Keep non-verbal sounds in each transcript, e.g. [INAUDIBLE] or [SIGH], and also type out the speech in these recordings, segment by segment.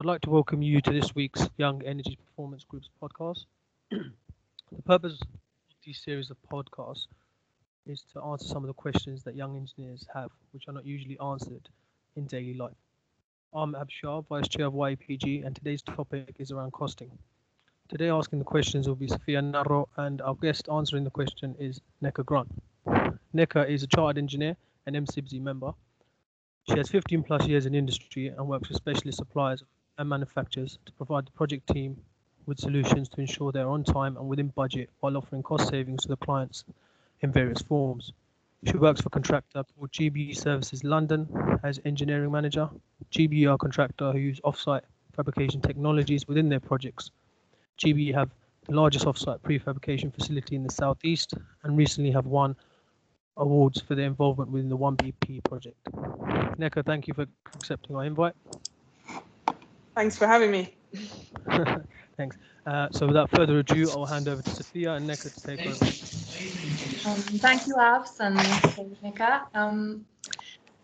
I'd like to welcome you to this week's Young Energy Performance Group's podcast. [CLEARS THROAT] the purpose of this series of podcasts is to answer some of the questions that young engineers have, which are not usually answered in daily life. I'm Abshar, Vice Chair of YPG, and today's topic is around costing. Today, asking the questions will be Sophia Narro, and our guest answering the question is Neka Grant. Neka is a chartered engineer and MCIBSE member. She has 15 plus years in industry and works with specialist suppliers and manufacturers to provide the project team with solutions to ensure they're on time and within budget while offering cost savings to the clients in various forms. She works for contractor called GBE Services London as engineering manager. GBE are contractor who use offsite fabrication technologies within their projects. GBE have the largest offsite prefabrication facility in the southeast and recently have won awards for their involvement within the 1BP project. Neka, thank you for accepting our invite. Thanks for having me. [LAUGHS] Thanks. Uh, so without further ado, I'll hand over to Sophia and Neka to take over. Um, thank you, Abs, and Neka. Um,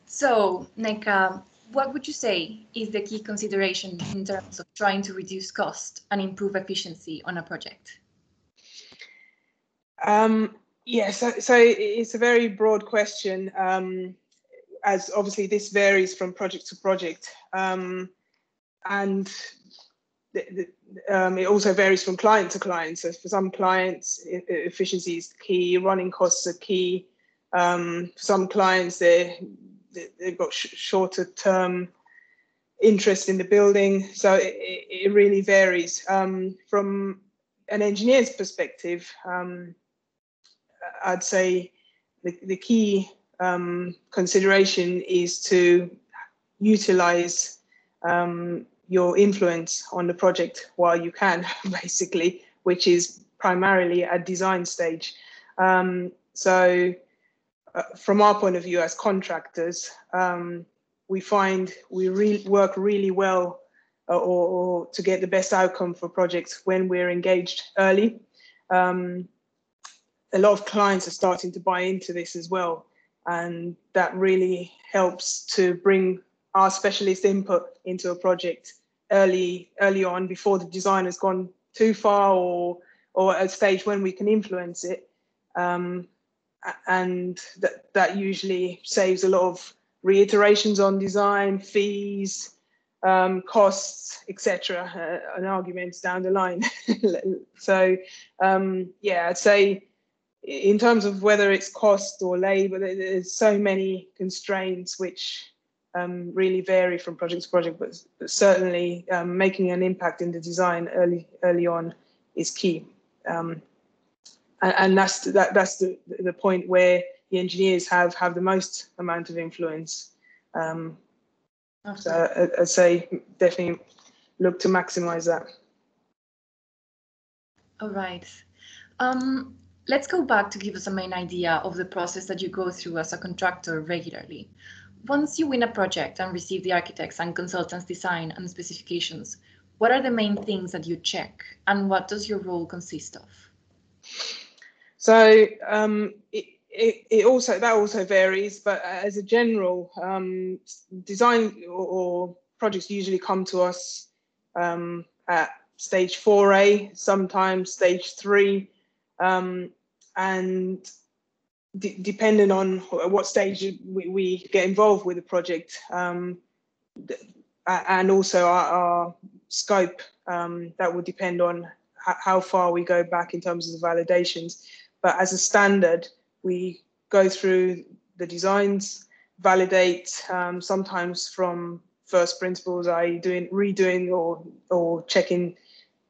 so, Neka, what would you say is the key consideration in terms of trying to reduce cost and improve efficiency on a project? Um, yes, yeah, so, so, it's a very broad question, um, as obviously this varies from project to project. Um, and the, the, um, it also varies from client to client. So for some clients, efficiency is key, running costs are key. Um, some clients, they they've got sh shorter term interest in the building. So it, it really varies. Um, from an engineer's perspective, um, I'd say the, the key um, consideration is to utilize um, your influence on the project while you can, [LAUGHS] basically, which is primarily at design stage. Um, so uh, from our point of view as contractors, um, we find we re work really well uh, or, or, to get the best outcome for projects when we're engaged early. Um, a lot of clients are starting to buy into this as well. And that really helps to bring our specialist input into a project early early on before the design has gone too far or or a stage when we can influence it. Um, and that that usually saves a lot of reiterations on design fees um, costs etc uh, and arguments down the line. [LAUGHS] So um, yeah i'd say in terms of whether it's cost or labor there's so many constraints which um, really vary from project to project, but, but certainly um, making an impact in the design early early on is key. Um, and, and, that's the, that that's the the point where the engineers have have the most amount of influence. Um. So I, I'd say definitely look to maximize that. All right. Um, let's go back to give us a main idea of the process that you go through as a contractor regularly once you win a project and receive the architects and consultants design and specifications, what are the main things that you check and what does your role consist of? So um, it, it, it, also that also varies, but as a general um, design or, or, projects usually come to us um, at stage 4A, sometimes stage 3, um, and depending on what stage we, we, get involved with the project um, and also our, our scope, um, that will depend on how far we go back in terms of the validations. But as a standard, we go through the designs, validate um, sometimes from first principles, i.e. doing redoing or or checking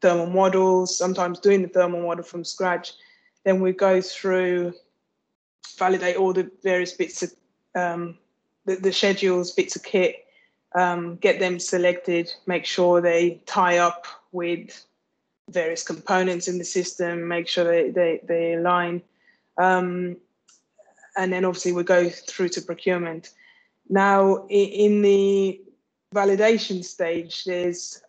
thermal models, sometimes doing the thermal model from scratch. Then we go through validate all the various bits of um, the, the, schedules, bits of kit, um, get them selected, make sure they tie up with various components in the system, make sure they, they, they align. Um, and then obviously we go through to procurement. Now, in the validation stage, there's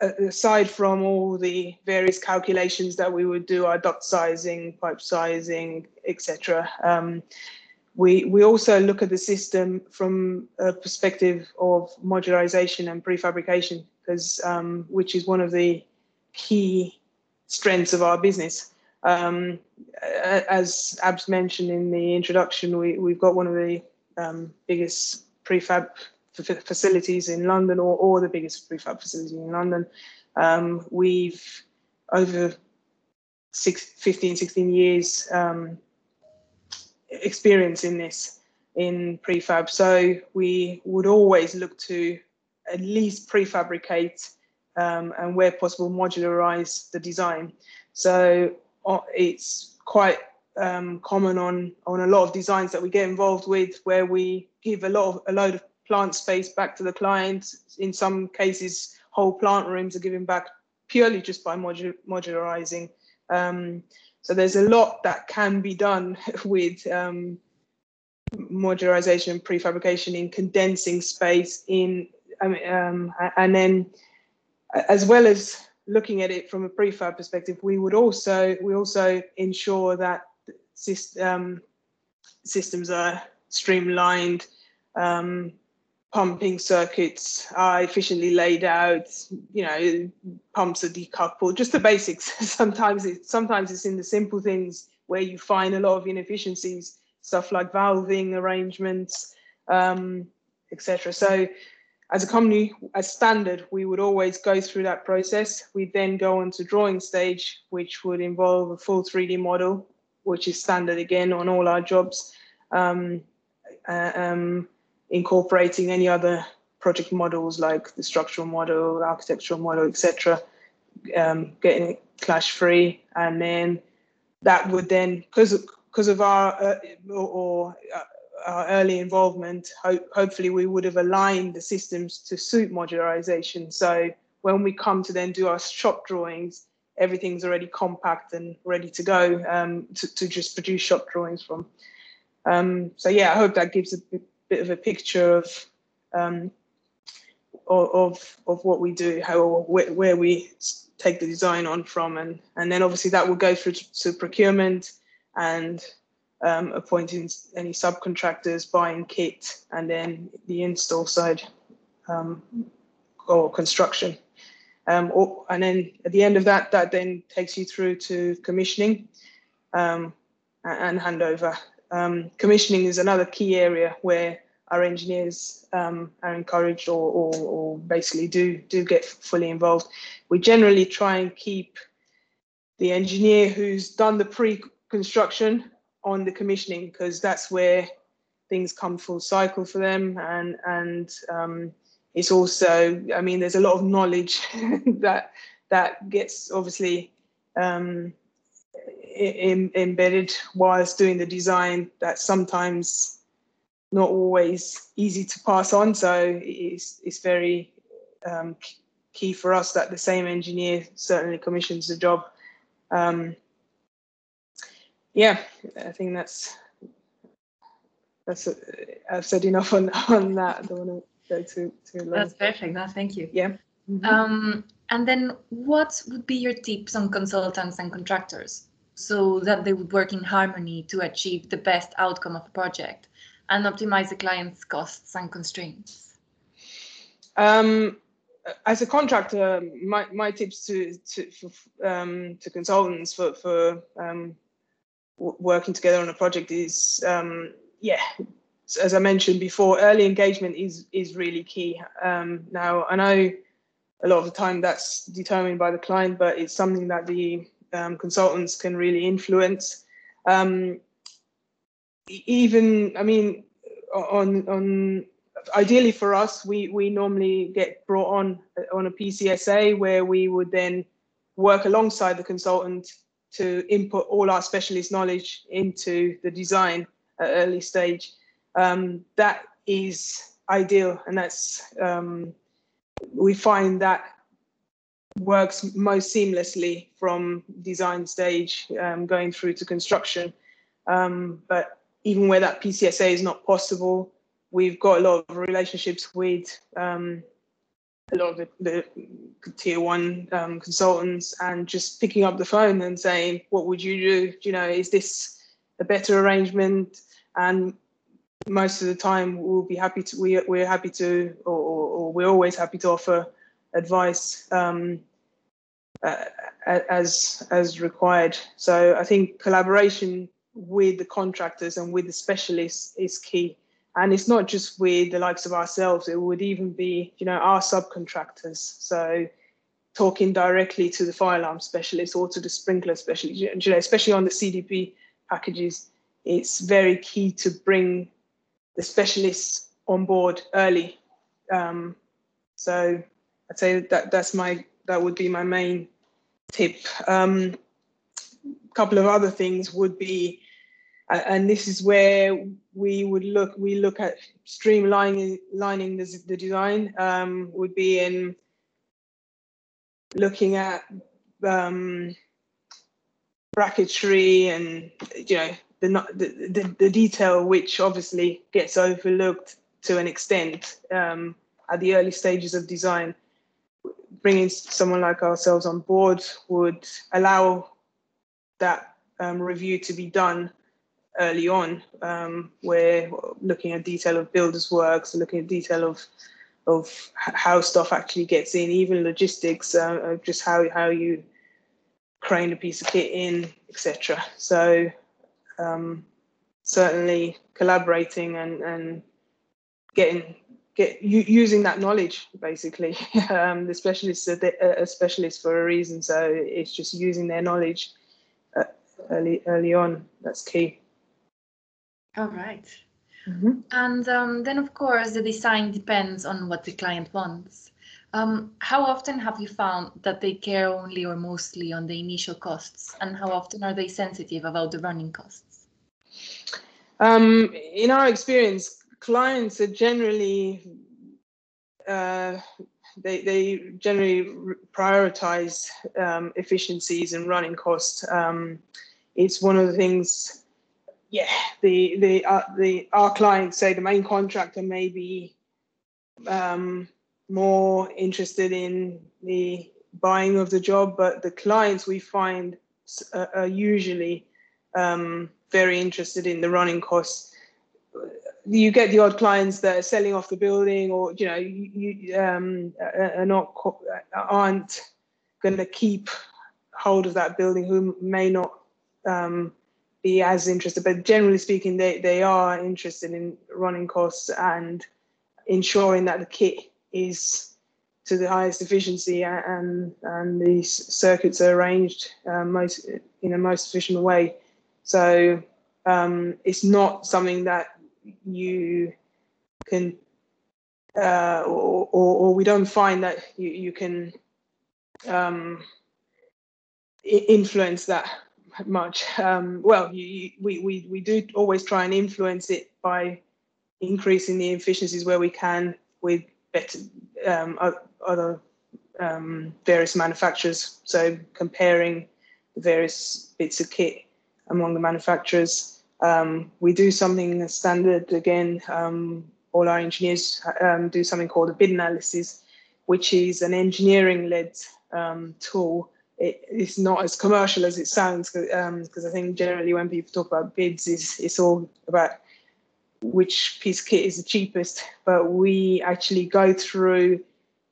aside from all the various calculations that we would do, our duct sizing, pipe sizing, etc., um, we, we also look at the system from a perspective of modularization and prefabrication, because um, which is one of the key strengths of our business. Um, as Abs mentioned in the introduction, we, we've got one of the um, biggest prefab facilities in London, or, or the biggest prefab facility in London. Um, we've over six, 15, 16 years um, experience in this in prefab. So we would always look to at least prefabricate um, and where possible modularize the design. So uh, it's quite um, common on on a lot of designs that we get involved with where we give a lot of a load of plant space back to the client. In some cases, whole plant rooms are given back purely just by modu modularizing. Um, so there's a lot that can be done [LAUGHS] with um, modularization, prefabrication in condensing space in, um, and then as well as looking at it from a prefab perspective, we would also we also ensure that um, systems are streamlined, um, pumping circuits are efficiently laid out, you know, pumps are decoupled, just the basics. [LAUGHS] sometimes it sometimes it's in the simple things where you find a lot of inefficiencies, stuff like valving arrangements, um, etc. So as a company, as standard, we would always go through that process. We then go on to drawing stage, which would involve a full 3D model, which is standard again on all our jobs. Um, uh, um, incorporating any other project models like the structural model, architectural model, etc., um, getting it clash free, and then that would then because because of our uh, or, uh, our early involvement, ho- hopefully we would have aligned the systems to suit modularization. So when we come to then do our shop drawings, everything's already compact and ready to go um, to, to just produce shop drawings from. Um, so yeah, I hope that gives a bit of a picture of um, of of what we do, how where, where, we take the design on from, and and then obviously that will go through to procurement and um, appointing any subcontractors, buying kit, and then the install side um, or construction. Um, or, and then at the end of that, that then takes you through to commissioning um, and handover. Um, commissioning is another key area where our engineers um, are encouraged or, or, or, basically do do get fully involved. We generally try and keep the engineer who's done the pre-construction on the commissioning because that's where things come full cycle for them and and um, it's also I mean there's a lot of knowledge [LAUGHS] that that gets obviously um, in, embedded whilst doing the design that sometimes not always easy to pass on. So it's, it's very um, key for us that the same engineer certainly commissions the job. Um, yeah, I think that's that's uh, I've said enough on on that. I don't want to go too too long. That's perfect. No, thank you. Yeah. Mm -hmm. Um, and then, what would be your tips on consultants and contractors? So that they would work in harmony to achieve the best outcome of a project and optimize the client's costs and constraints? Um, as a contractor, my, my tips to to for, um, to consultants for for um, working together on a project is um, yeah, as I mentioned before, early engagement is is really key. Um, now I know a lot of the time that's determined by the client, but it's something that the um, consultants can really influence. Um, even, I mean, on on ideally for us, we we normally get brought on on a PCSA where we would then work alongside the consultant to input all our specialist knowledge into the design at early stage. Um, that is ideal, and that's um, we find that works most seamlessly from design stage um, going through to construction. Um, but even where that PCSA is not possible, we've got a lot of relationships with um, a lot of the, the tier one um, consultants and just picking up the phone and saying, what would you do? You know, is this a better arrangement? And most of the time we'll be happy to we we're happy to or, or, or we're always happy to offer advice um, uh, as as required. So I think collaboration with the contractors and with the specialists is key. And it's not just with the likes of ourselves, it would even be, you know, our subcontractors. So talking directly to the fire alarm specialist or to the sprinkler specialist, you know, especially on the CDP packages, it's very key to bring the specialists on board early. Um, so I'd say that that's my that would be my main tip. Um, a couple of other things would be, and this is where we would look. We look at streamlining lining the, the design. Um, would be in looking at um, bracketry and you know the, the, the, the detail which obviously gets overlooked to an extent um, at the early stages of design bringing someone like ourselves on board would allow that um, review to be done early on, um, where looking at detail of builders' works, looking at detail of of how stuff actually gets in, even logistics, uh, just how how you crane a piece of kit in, etc. So um, certainly collaborating and and getting get using that knowledge basically. [LAUGHS] Um, the specialists are a specialist for a reason. So it's just using their knowledge uh, early early on. That's key. All right. mm-hmm. and um, then of course the design depends on what the client wants. Um, how often have you found that they care only or mostly on the initial costs? And how often are they sensitive about the running costs? Um, in our experience clients are generally uh, they, they generally prioritize um, efficiencies and running costs. Um, it's one of the things. Yeah, the the uh, the our clients say the main contractor may be um, more interested in the buying of the job, but the clients we find are usually um, very interested in the running costs you get the odd clients that are selling off the building or you know you, you um, are not aren't going to keep hold of that building who may not um, be as interested. But generally speaking they, they are interested in running costs and ensuring that the kit is to the highest efficiency and and these circuits are arranged um, most in a most efficient way. So um, it's not something that you can uh, or, or, or, we don't find that you, you can um, influence that much. Um, well, you, you, we, we, we do always try and influence it by increasing the efficiencies where we can with better um, other um, various manufacturers. So comparing the various bits of kit among the manufacturers um, we do something standard again. Um, all our engineers um, do something called a bid analysis, which is an engineering-led um, tool. It, it's not as commercial as it sounds because um, I think generally when people talk about bids, it's, it's all about which piece of kit is the cheapest. But we actually go through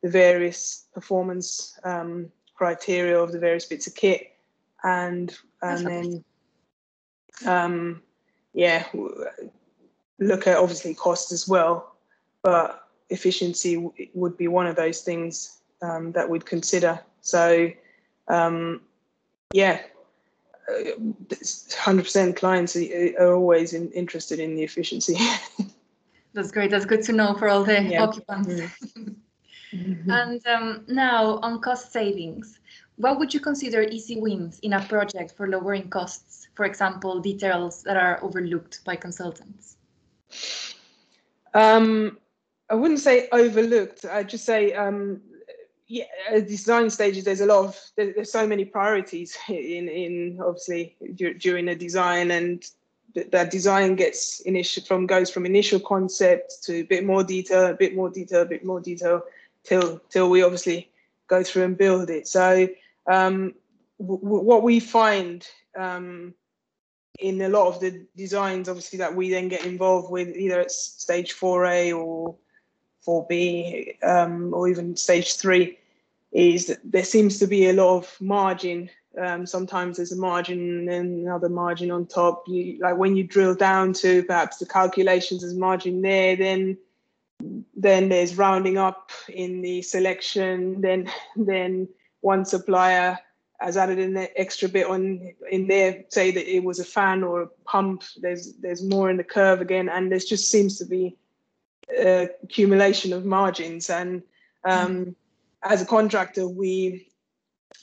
the various performance um, criteria of the various bits of kit, and and then um, yeah, look at obviously cost as well, but efficiency would be one of those things um, that we'd consider. So, um, yeah, 100% clients are always in, interested in the efficiency. [LAUGHS] That's great. That's good to know for all the yeah. occupants. Mm-hmm. [LAUGHS] and um, now on cost savings, what would you consider easy wins in a project for lowering costs? For example, details that are overlooked by consultants. Um, I wouldn't say overlooked. I'd just say, um, yeah, at design stages, there's a lot of there's so many priorities [LAUGHS] in in obviously during the design, and that design gets initial from goes from initial concept to a bit more detail, a bit more detail, a bit more detail, till till we obviously go through and build it. So um, what we find um, in a lot of the designs, obviously, that we then get involved with, either at stage 4A or 4B um, or even stage three, is that there seems to be a lot of margin. Um, sometimes there's a margin and then another margin on top. You, like when you drill down to perhaps the calculations, there's margin there, then then there's rounding up in the selection. Then [LAUGHS] then one supplier has added an extra bit on in there, say that it was a fan or a pump. There's there's more in the curve again, and there just seems to be uh, accumulation of margins. And um, as a contractor, we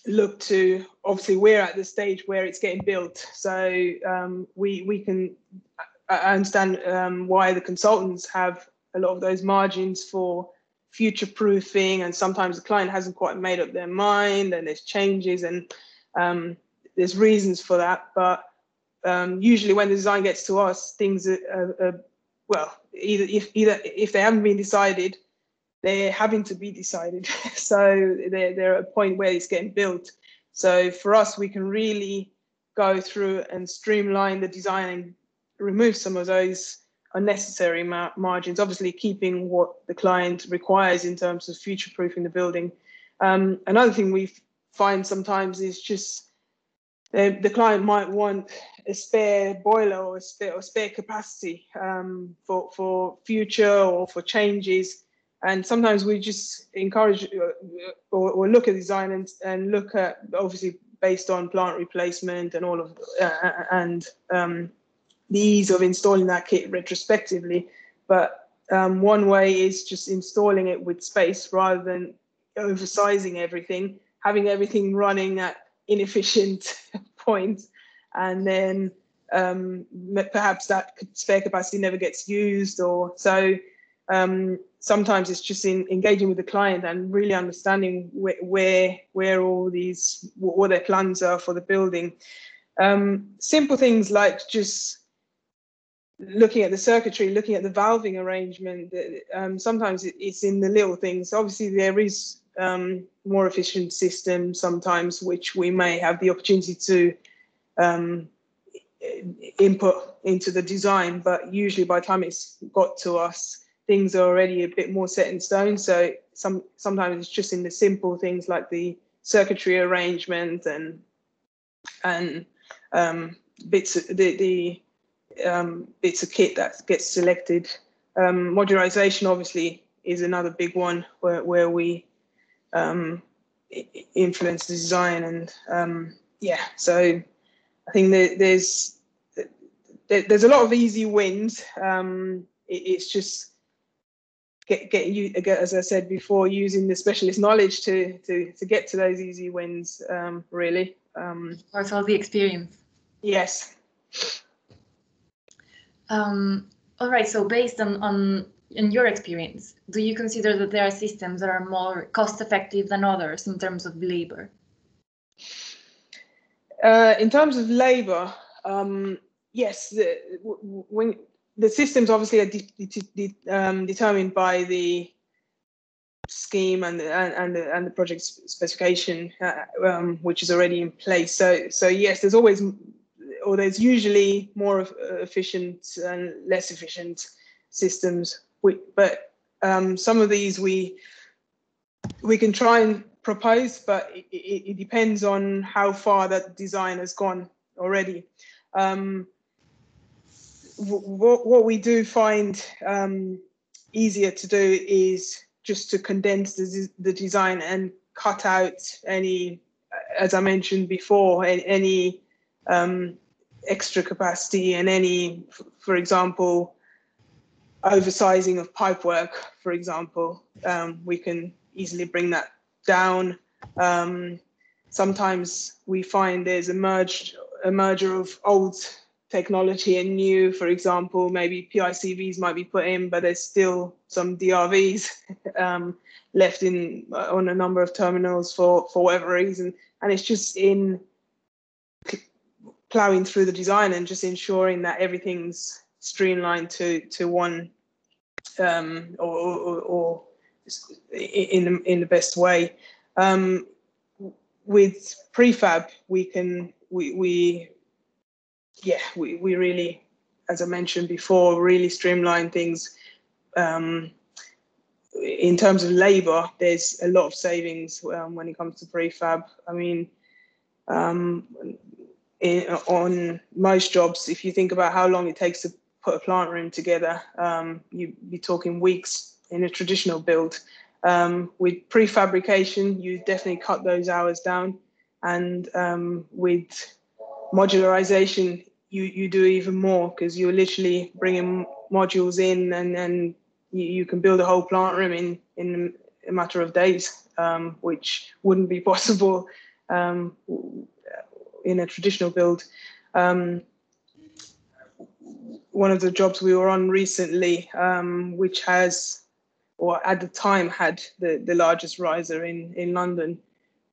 look to obviously we're at the stage where it's getting built, so um, we we can I understand um, why the consultants have a lot of those margins for future proofing and sometimes the client hasn't quite made up their mind and there's changes and um, there's reasons for that. But um, usually when the design gets to us things are, are, are, well either if either if they haven't been decided they're having to be decided. [LAUGHS] So they're, they're at a point where it's getting built. So for us we can really go through and streamline the design and remove some of those unnecessary ma- margins, obviously keeping what the client requires in terms of future proofing the building. Um, another thing we find sometimes is just the, client might want a spare boiler or spare, or spare capacity um, for, for future or for changes. And sometimes we just encourage uh, or, or look at design and, and look at obviously based on plant replacement and all of uh, and um, the ease of installing that kit retrospectively. But um, one way is just installing it with space rather than oversizing everything, having everything running at inefficient [LAUGHS] points, and then um, perhaps that spare capacity never gets used, or so. Um, sometimes it's just in engaging with the client and really understanding where where, where all these what their plans are for the building. Um, simple things like just looking at the circuitry, looking at the valving arrangement, um, sometimes it's in the little things. Obviously, there is um, more efficient systems sometimes, which we may have the opportunity to um, input into the design, but usually by the time it's got to us, things are already a bit more set in stone. So some sometimes it's just in the simple things like the circuitry arrangement and and um, bits the the um, bits of kit that gets selected. Um, modularization obviously is another big one where, where we um, influence the design and um, yeah, so I think there's there's a lot of easy wins. Um, it, it's just get get you as I said before, using the specialist knowledge to to to get to those easy wins. Um, really. Um, of course, all the experience. Yes. Um, all right. So based on on in your experience, do you consider that there are systems that are more cost effective than others in terms of labor? Uh, in terms of labor, um, yes. The, when the systems obviously are de de de um, determined by the scheme and the, and, and the, and the project specification, uh, um, which is already in place. So so yes, there's always or there's usually more uh, efficient and less efficient systems. We, but um, some of these we we can try and propose, but it, it, it depends on how far that design has gone already. Um, what, what we do find um, easier to do is just to condense the, the design and cut out any, as I mentioned before, any um, extra capacity and any, for example, oversizing of pipework, for example, um, we can easily bring that down. Um, sometimes we find there's a merge, a merger of old technology and new, for example, maybe PICVs might be put in, but there's still some DRVs [LAUGHS] um, left in on a number of terminals for, for whatever reason. And it's just in plowing through the design and just ensuring that everything's streamlined to to one um, or, or, or, in in the best way. Um, with prefab, we can we we yeah, we, we really, as I mentioned before, really streamline things. Um, in terms of labour, there's a lot of savings um, when it comes to prefab. I mean, um, in, on most jobs, if you think about how long it takes to put a plant room together, um, you'd be talking weeks in a traditional build. Um, with prefabrication, you definitely cut those hours down, and um, with modularization, you you do even more because you're literally bringing modules in, and then you, you, can build a whole plant room in in a matter of days, um, which wouldn't be [LAUGHS] possible um, in a traditional build. Um, one of the jobs we were on recently, um, which has, or at the time had the, the largest riser in, in London,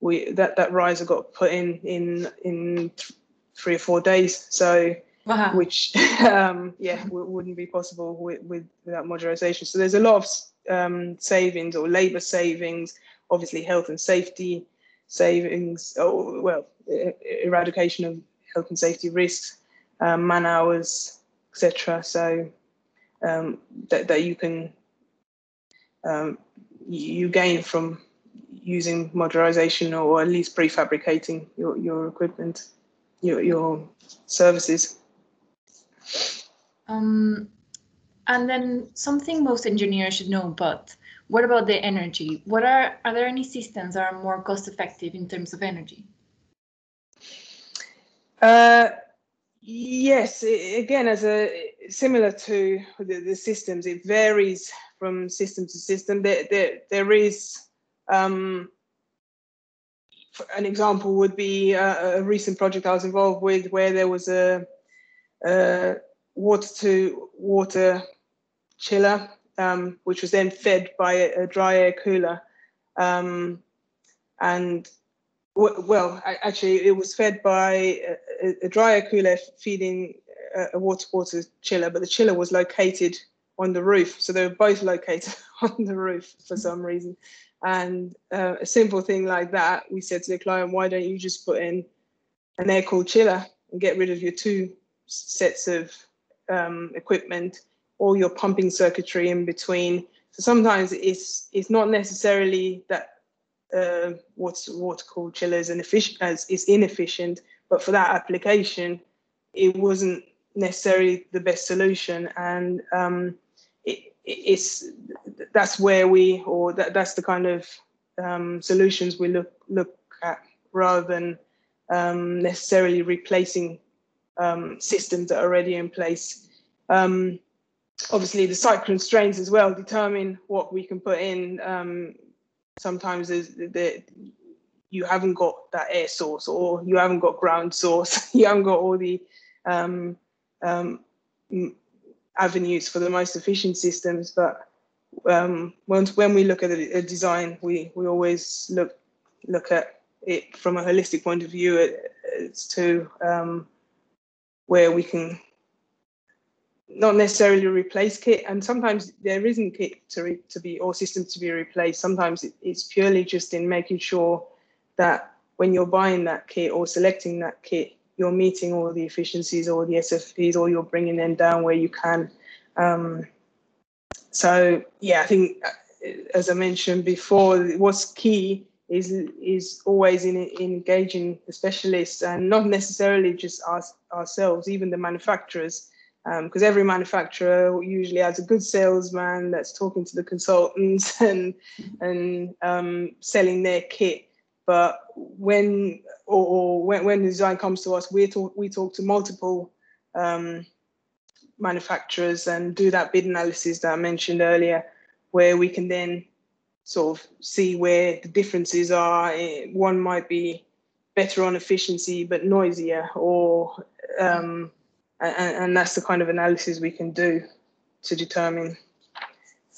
we that, that riser got put in in in th- three or four days. So wow. which [LAUGHS] um, yeah w- wouldn't be possible with, with without modularization. So there's a lot of um, savings or labor savings, obviously health and safety savings, or well, eradication of health and safety risks, um, man hours, etc. So um, that, that you can um, you gain from using modularization or at least prefabricating your, your equipment, your, your services. Um, and then something most engineers should know, but what about the energy? What are are there any systems that are more cost effective in terms of energy? Uh, yes, again, as a similar to the, the, systems, it varies from system to system. There, there, there is um, an example would be a, a, recent project I was involved with where there was a, a water to water chiller um, which was then fed by a, a dry air cooler. Um, and well, actually, it was fed by a, a dry cooler feeding a, water water chiller, but the chiller was located on the roof. So they were both located [LAUGHS] on the roof for some reason. And uh, a simple thing like that, we said to the client, why don't you just put in an air cooled chiller and get rid of your two sets of um, equipment all your pumping circuitry in between. So sometimes it's it's not necessarily that uh, what's water cooled chillers inefficient as is inefficient, but for that application, it wasn't necessarily the best solution, and um, it, it's that's where we or that, that's the kind of um, solutions we look look at rather than um, necessarily replacing um, systems that are already in place. Um, obviously the site constraints as well determine what we can put in. Um, sometimes the, you haven't got that air source or you haven't got ground source. [LAUGHS] you haven't got all the um, um, avenues for the most efficient systems. But um, once when we look at a, a, design, we we always look look at it from a holistic point of view as to um, where we can not necessarily replace kit and sometimes there isn't kit to, re, to be or systems to be replaced. Sometimes it, it's purely just in making sure that when you're buying that kit or selecting that kit you're meeting all the efficiencies or the sfps or you're bringing them down where you can. Um, so yeah i think uh, as i mentioned before what's key is is always in, in engaging the specialists and not necessarily just us ourselves even the manufacturers because um, every manufacturer usually has a good salesman that's talking to the consultants [LAUGHS] and and um, selling their kit. But when or, or, when, when design comes to us, we talk we talk to multiple um, manufacturers and do that bid analysis that I mentioned earlier, where we can then sort of see where the differences are. One might be better on efficiency but noisier, or um, and, and that's the kind of analysis we can do to determine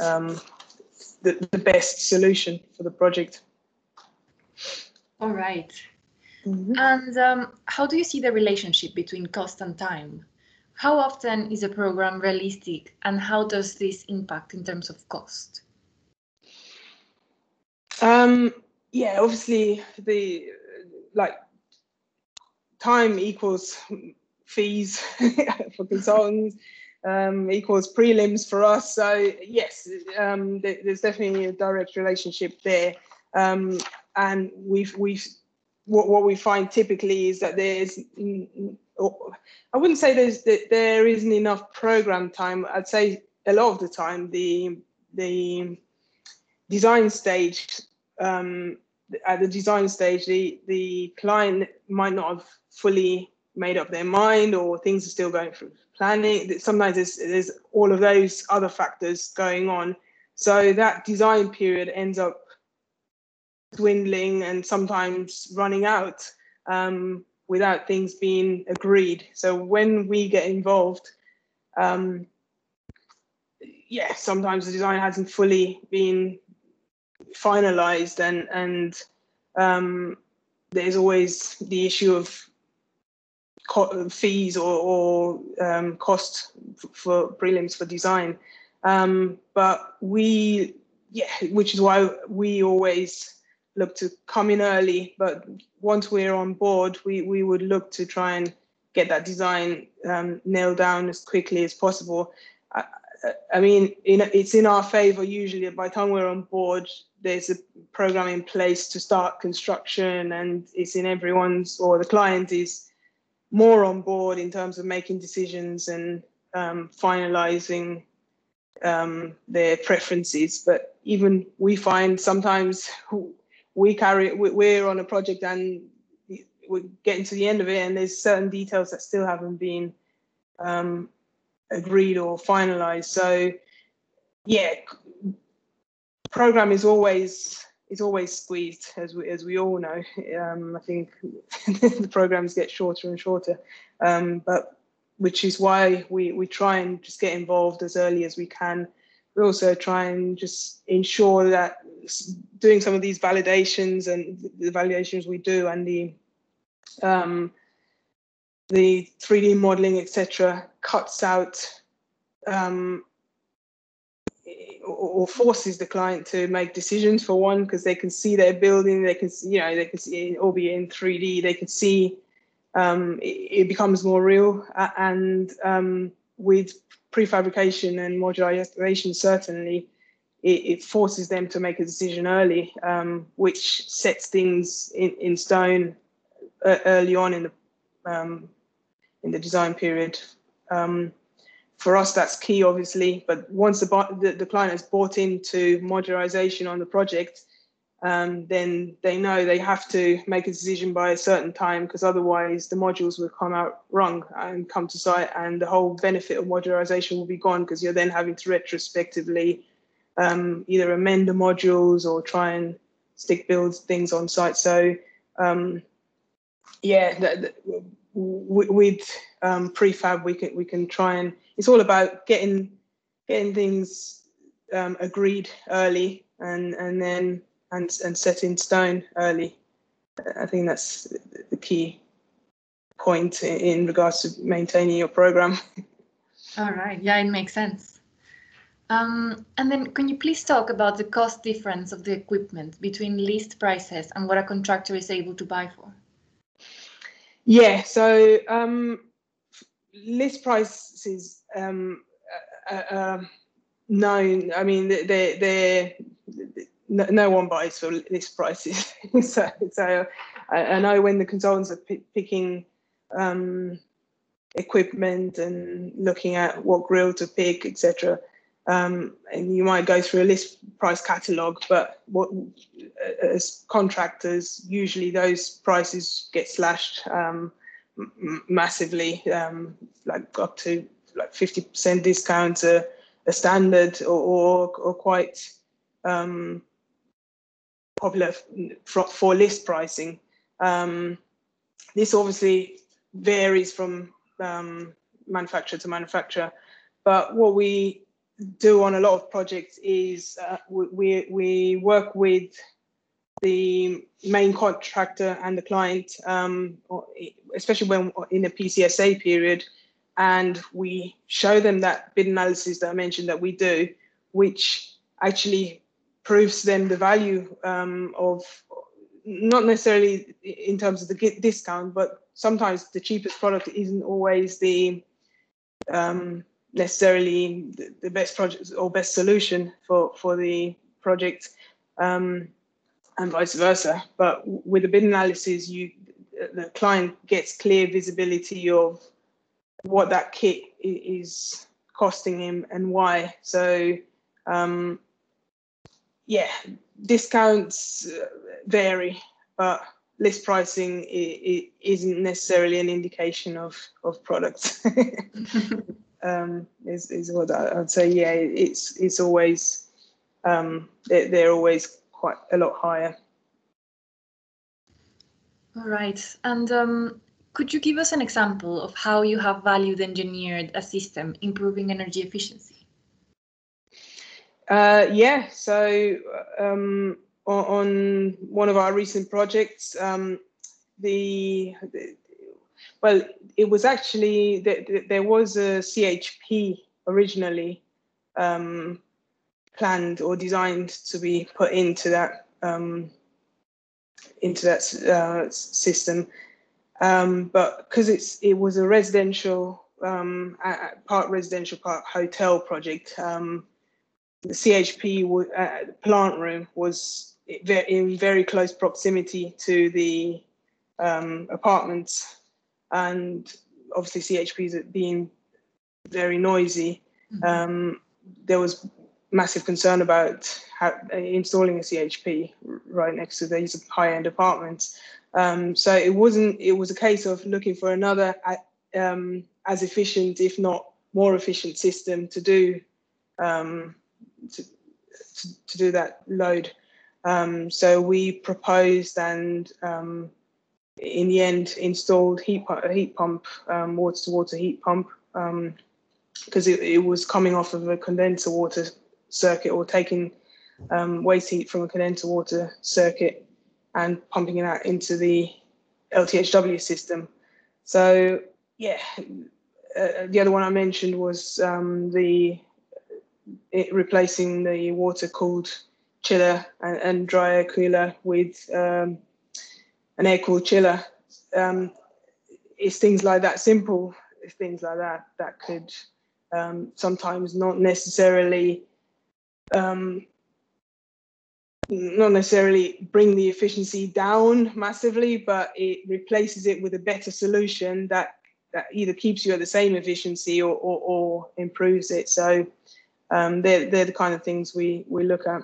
um, the, the best solution for the project. All right. mm-hmm. And um, how do you see the relationship between cost and time? How often is a program realistic and how does this impact in terms of cost? Um, yeah, obviously the like time equals fees [LAUGHS] for consultants um, equals prelims for us. So yes, um, th- there's definitely a direct relationship there. Um, and we've we've what, what we find typically is that there's I wouldn't say there's that there isn't enough program time. I'd say a lot of the time the the design stage um, at the design stage the the client might not have fully made up their mind or things are still going through planning sometimes there's, there's all of those other factors going on. So that design period ends up dwindling and sometimes running out um, without things being agreed. So when we get involved um, yeah sometimes the design hasn't fully been finalized and and um, there's always the issue of fees or, or um, cost for prelims for design. Um, but we, yeah, which is why we always look to come in early. But once we're on board, we, we would look to try and get that design um, nailed down as quickly as possible. I, I mean, in, it's in our favor usually. By the time we're on board, there's a program in place to start construction, and it's in everyone's or the client is more on board in terms of making decisions and um, finalizing um, their preferences. But even we find sometimes we carry we're on a project and we're getting to the end of it, and there's certain details that still haven't been um, agreed or finalized. So yeah, program is always is always squeezed, as we as we all know. Um, I think [LAUGHS] the programs get shorter and shorter, um, but which is why we we try and just get involved as early as we can. We also try and just ensure that doing some of these validations and the validations we do and the um, the 3D modeling, etc., cuts out um, or forces the client to make decisions for one because they can see their building they can see, you know they can see albeit in 3d they can see um, it, becomes more real. And um, with prefabrication and modularization certainly it, it, forces them to make a decision early um, which sets things in, in stone uh, early on in the um, in the design period. Um, for us, that's key, obviously. But once the, the, the client has bought into modularization on the project, um, then they know they have to make a decision by a certain time because otherwise the modules will come out wrong and come to site, and the whole benefit of modularization will be gone because you're then having to retrospectively um, either amend the modules or try and stick build things on site. So, um, yeah, the, the, with um, prefab, we can we can try and it's all about getting getting things um, agreed early and and then and and set in stone early. I think that's the key point in regards to maintaining your program. [LAUGHS] All right. Yeah, it makes sense. Um, and then can you please talk about the cost difference of the equipment between list prices and what a contractor is able to buy for? Yeah, so um, list prices um, uh, uh, um, known. I mean, they're, they no, one buys for list prices. [LAUGHS] so, so I, I, know when the consultants are p- picking um, equipment and looking at what grill to pick, etc. Um, and you might go through a list price catalog, but what as contractors, usually those prices get slashed um, massively, um, like up to like 50% discount, a, a standard or, or, or quite um, popular for, for, list pricing. Um, this obviously varies from um, manufacturer to manufacturer, but what we do on a lot of projects is uh, we, we work with the main contractor and the client, um, especially when in a PCSA period, and we show them that bid analysis that I mentioned that we do, which actually proves them the value um, of not necessarily in terms of the discount, but sometimes the cheapest product isn't always the um, necessarily the, the, best project or best solution for for the project, um, and vice versa. But with a bid analysis, you the client gets clear visibility of what that kit is costing him and why. So um, yeah, discounts uh, vary, but list pricing isn't necessarily an indication of of products. [LAUGHS] [LAUGHS] um, is is what I, would say. Yeah, it's it's always um, they're, they're always quite a lot higher. All right, and um, could you give us an example of how you have valued engineered a system improving energy efficiency? Uh, yeah, so um, on, on, one of our recent projects, um, the, the, well, it was actually the, there was a CHP originally um, planned or designed to be put into that um, into that uh, system, um, but because it's it was a residential um, part residential part hotel project um, the CHP uh, plant room was in very close proximity to the um, apartments, and obviously CHPs being very noisy. Mm-hmm. Um, there was massive concern about how, uh, installing a CHP right next to these high-end apartments. Um, so it wasn't. It was a case of looking for another um, as efficient, if not more efficient, system to do um, to, to, to do that load. Um, so we proposed and um, in the end installed heat, a heat pump, um, water to water heat pump, because um, it, it, was coming off of a condenser water circuit or taking um, waste heat from a condenser water circuit and pumping it out into the LTHW system. So yeah, uh, the other one I mentioned was um, the replacing the water cooled chiller and, and dryer cooler with um, an air cooled chiller. Um, it's things like that, simple things like that, that could um, sometimes not necessarily um, not necessarily bring the efficiency down massively, but it replaces it with a better solution that, that either keeps you at the same efficiency or, or, or improves it. So um, they're, they're the kind of things we, we look at.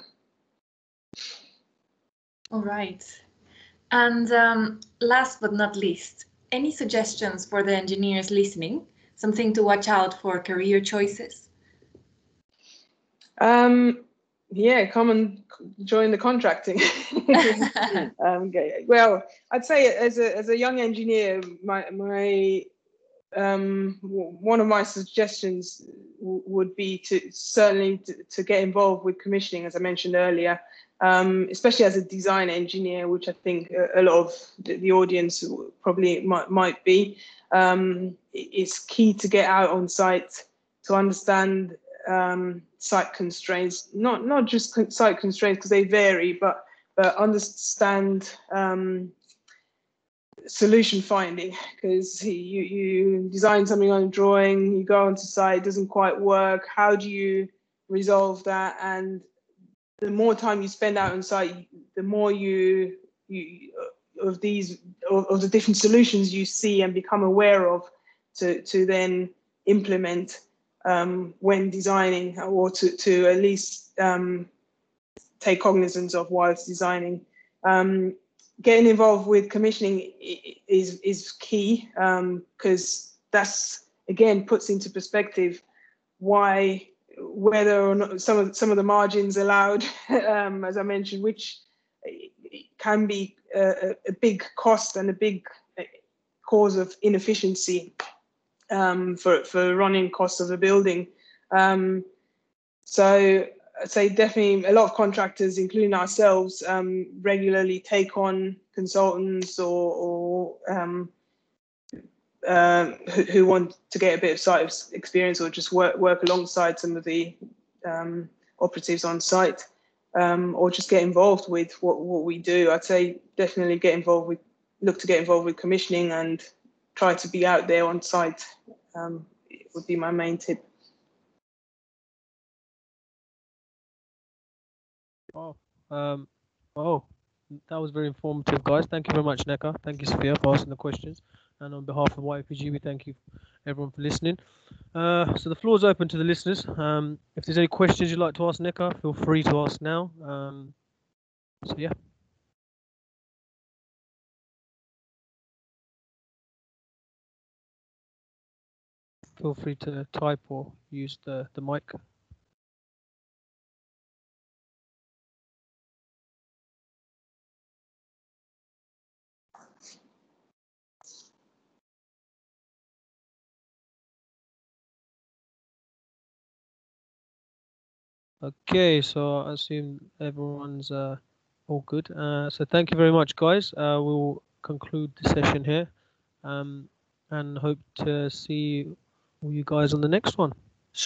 All right. And um, last but not least, any suggestions for the engineers listening? Something to watch out for career choices? Um, yeah, come and join the contracting. [LAUGHS] um, well, I'd say as a as a young engineer, my my um, one of my suggestions would be to certainly to, to, get involved with commissioning, as I mentioned earlier, um, especially as a design engineer, which I think a, a lot of the, the, audience probably might, might be. Um, it's key to get out on site to understand um, site constraints, not not just site constraints because they vary, but but understand um, solution finding because you, you design something on a drawing, you go onto site, it doesn't quite work. How do you resolve that? And the more time you spend out on site, the more you, you of these of, of the different solutions you see and become aware of to, to then implement um, when designing or to, to at least um, take cognizance of whilst designing. Um, getting involved with commissioning is is key because um, that's again puts into perspective why whether or not some of some of the margins allowed, [LAUGHS] um, as I mentioned, which can be a, a, big cost and a big uh, cause of inefficiency um, for for running costs of a building. Um, so definitely a lot of contractors, including ourselves, um, regularly take on consultants or, or um, uh, who, who, want to get a bit of site experience or just work work alongside some of the um, operatives on site, um, or just get involved with what, what we do. I'd say definitely get involved with look to get involved with commissioning and try to be out there on site. Um, would be my main tip. Oh, um, oh, that was very informative, guys. Thank you very much, Neka. Thank you, Sophia, for asking the questions. And on behalf of YFPG, we thank you, everyone, for listening. Uh, so the floor is open to the listeners. Um, if there's any questions you'd like to ask Neka, feel free to ask now. Um, so yeah. Feel free to type or use the, the mic. Okay, so I assume everyone's uh, all good. Uh, so thank you very much, guys. Uh, we'll conclude the session here, um, and hope to see all you guys on the next one.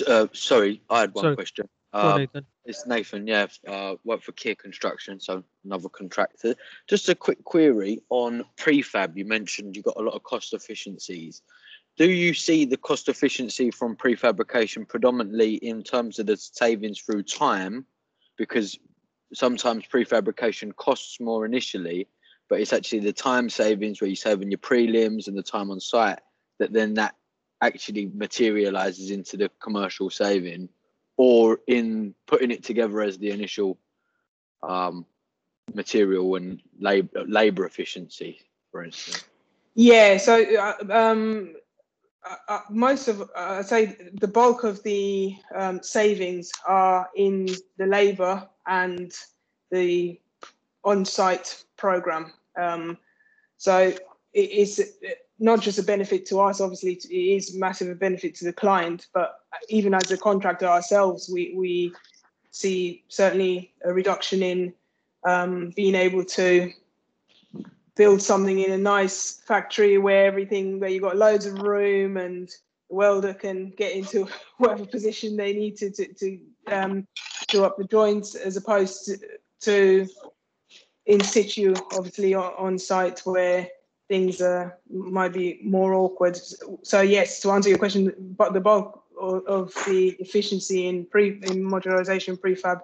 Uh, sorry, I had one Sorry. question. On, Um, Nathan. it's Nathan, yeah, uh, work for Kier Construction, so another contractor. Just a quick query on prefab. You mentioned you got a lot of cost efficiencies. Do you see the cost efficiency from prefabrication predominantly in terms of the savings through time? Because sometimes prefabrication costs more initially, but it's actually the time savings where you save on your prelims and the time on site that then that actually materializes into the commercial saving or in putting it together as the initial um, material and labor labor efficiency, for instance. Yeah, so uh, um, uh, uh, most of, uh, I'd say the bulk of the um, savings are in the labour and the on-site program. Um, so it is not just a benefit to us, obviously it is massive a benefit to the client, but even as a contractor ourselves, we, we see certainly a reduction in um, being able to build something in a nice factory where everything where you've got loads of room and the welder can get into [LAUGHS] whatever position they need to to, to um, do up the joints as opposed to, to in situ obviously on, on site where things are might be more awkward. So yes to answer your question but the bulk of, of the efficiency in pre in modularization prefab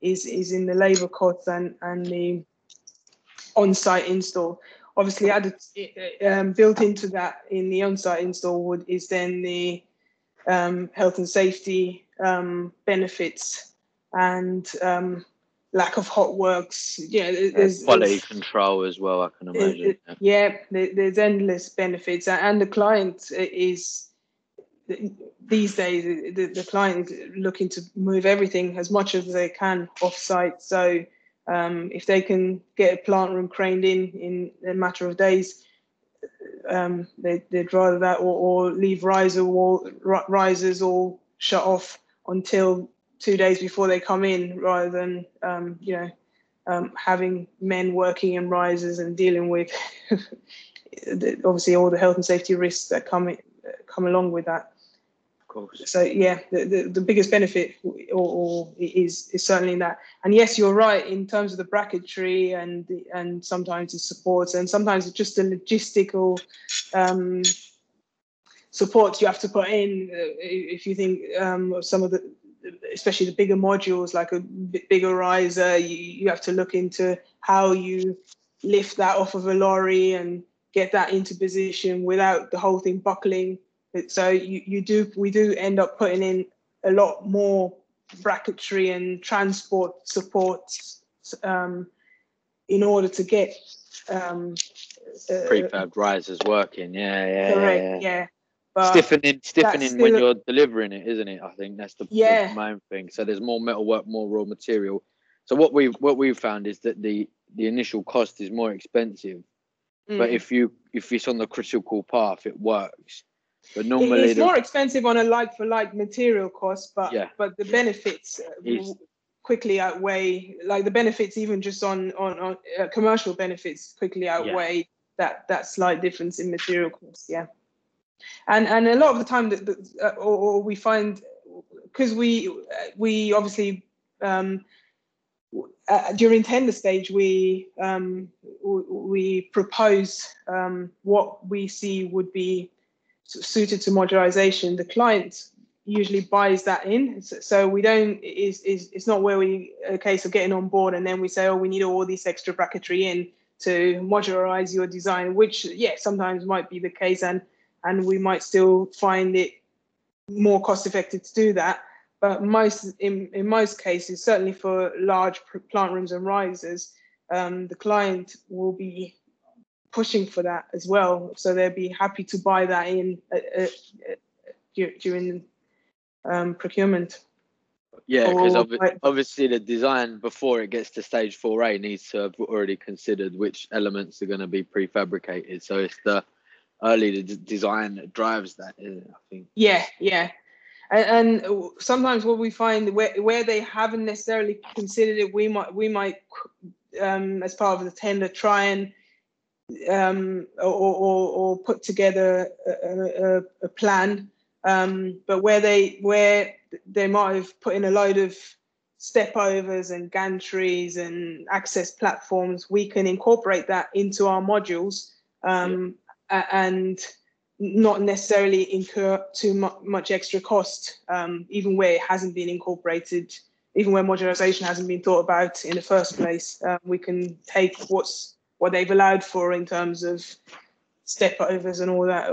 is is in the labor costs and and the on-site install. Obviously, added um, built into that in the on-site install would is then the um, health and safety um, benefits and um, lack of hot works. Yeah, there's Quality there's- control as well, I can imagine. it- yeah, there's endless benefits, and the client is these days the, the client is looking to move everything as much as they can off-site. So um, if they can get a plant room craned in in a matter of days, um, they, they'd rather that or, or leave riser wall, ri- risers all shut off until two days before they come in rather than, um, you know, um, having men working in risers and dealing with [LAUGHS] obviously all the health and safety risks that come come along with that. Course. So yeah, the, the, the biggest benefit or, or is is certainly that. And yes, you're right in terms of the bracketry and and sometimes the supports and sometimes it's just the logistical um, support you have to put in. uh, If you think um, of some of the, especially the bigger modules like a bigger riser, you, you have to look into how you lift that off of a lorry and get that into position without the whole thing buckling. But So you, you do we do end up putting in a lot more bracketry and transport support um, in order to get um, uh, Prefab risers working, yeah, yeah, yeah, correct. yeah. Yeah, but stiffening, stiffening when you're delivering it, isn't it? I think that's the, the main thing. So there's more metal work, more raw material. So what we've what we've found is that the the initial cost is more expensive, but mm. if you if it's on the critical path, it works. But normally, it's the, more expensive on a like for like material cost, but Yeah. but the benefits uh, Is- quickly outweigh like the benefits even just on on, on uh, commercial benefits quickly outweigh that that slight difference in material cost. Yeah, and and a lot of the time that, that uh, or, or we find because we uh, we obviously um, uh, during tender stage, we um, we propose um, what we see would be suited to modularization. The client usually buys that in, so we don't. Is is it's not where we a case of getting on board and then we say, oh, we need all this extra bracketry in to modularize your design, which yeah, sometimes might be the case, and and we might still find it more cost effective to do that. But most in, in most cases, certainly for large plant rooms and risers, um, the client will be pushing for that as well. So they'd be happy to buy that in uh, uh, uh during um, procurement. Yeah, because ob- obviously the design before it gets to stage 4A needs to have already considered which elements are going to be prefabricated. So it's the early the design that drives that, I think. Yeah, yeah. And, and, sometimes what we find where, where they haven't necessarily considered it, we might we might um, as part of the tender try and um, or, or, or, put together a, a, a plan. Um, but where they where they might have put in a load of step overs and gantries and access platforms, we can incorporate that into our modules um, yeah. and not necessarily incur too mu- much extra cost, um, even where it hasn't been incorporated, even where modularization hasn't been thought about in the first place. Uh, we can take what's what they've allowed for in terms of step overs and all that,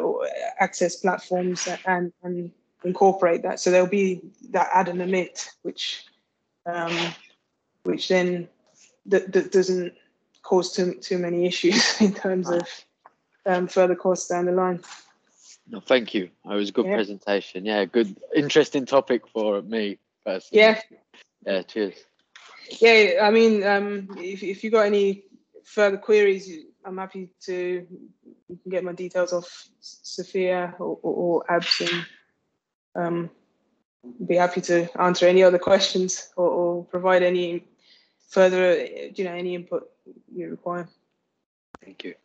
access platforms, and and incorporate that. So there'll be that add and omit, which um, which then that, that doesn't cause too too many issues [LAUGHS] in terms of um, further costs down the line. No, thank you. It was a good yeah. presentation. Yeah, good, interesting topic for me personally. Yeah. Yeah. Cheers. Yeah, I mean, um, if if you got any further queries, I'm happy to. You can get my details off Sophia or, or, or Abs and um, be happy to answer any other questions or, or provide any further, you know, any input you require. Thank you.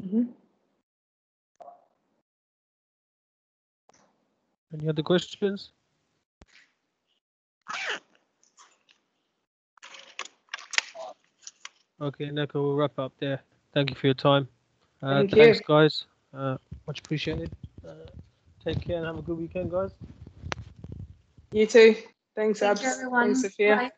Mm-hmm. Any other questions? Okay, Neko, we'll wrap up there. Thank you for your time. Uh, Thank thanks, you. guys. Uh, much appreciated. Uh, Take care and have a good weekend, guys. You too. Thanks, Thank Abs. Thanks, Sophia. Bye.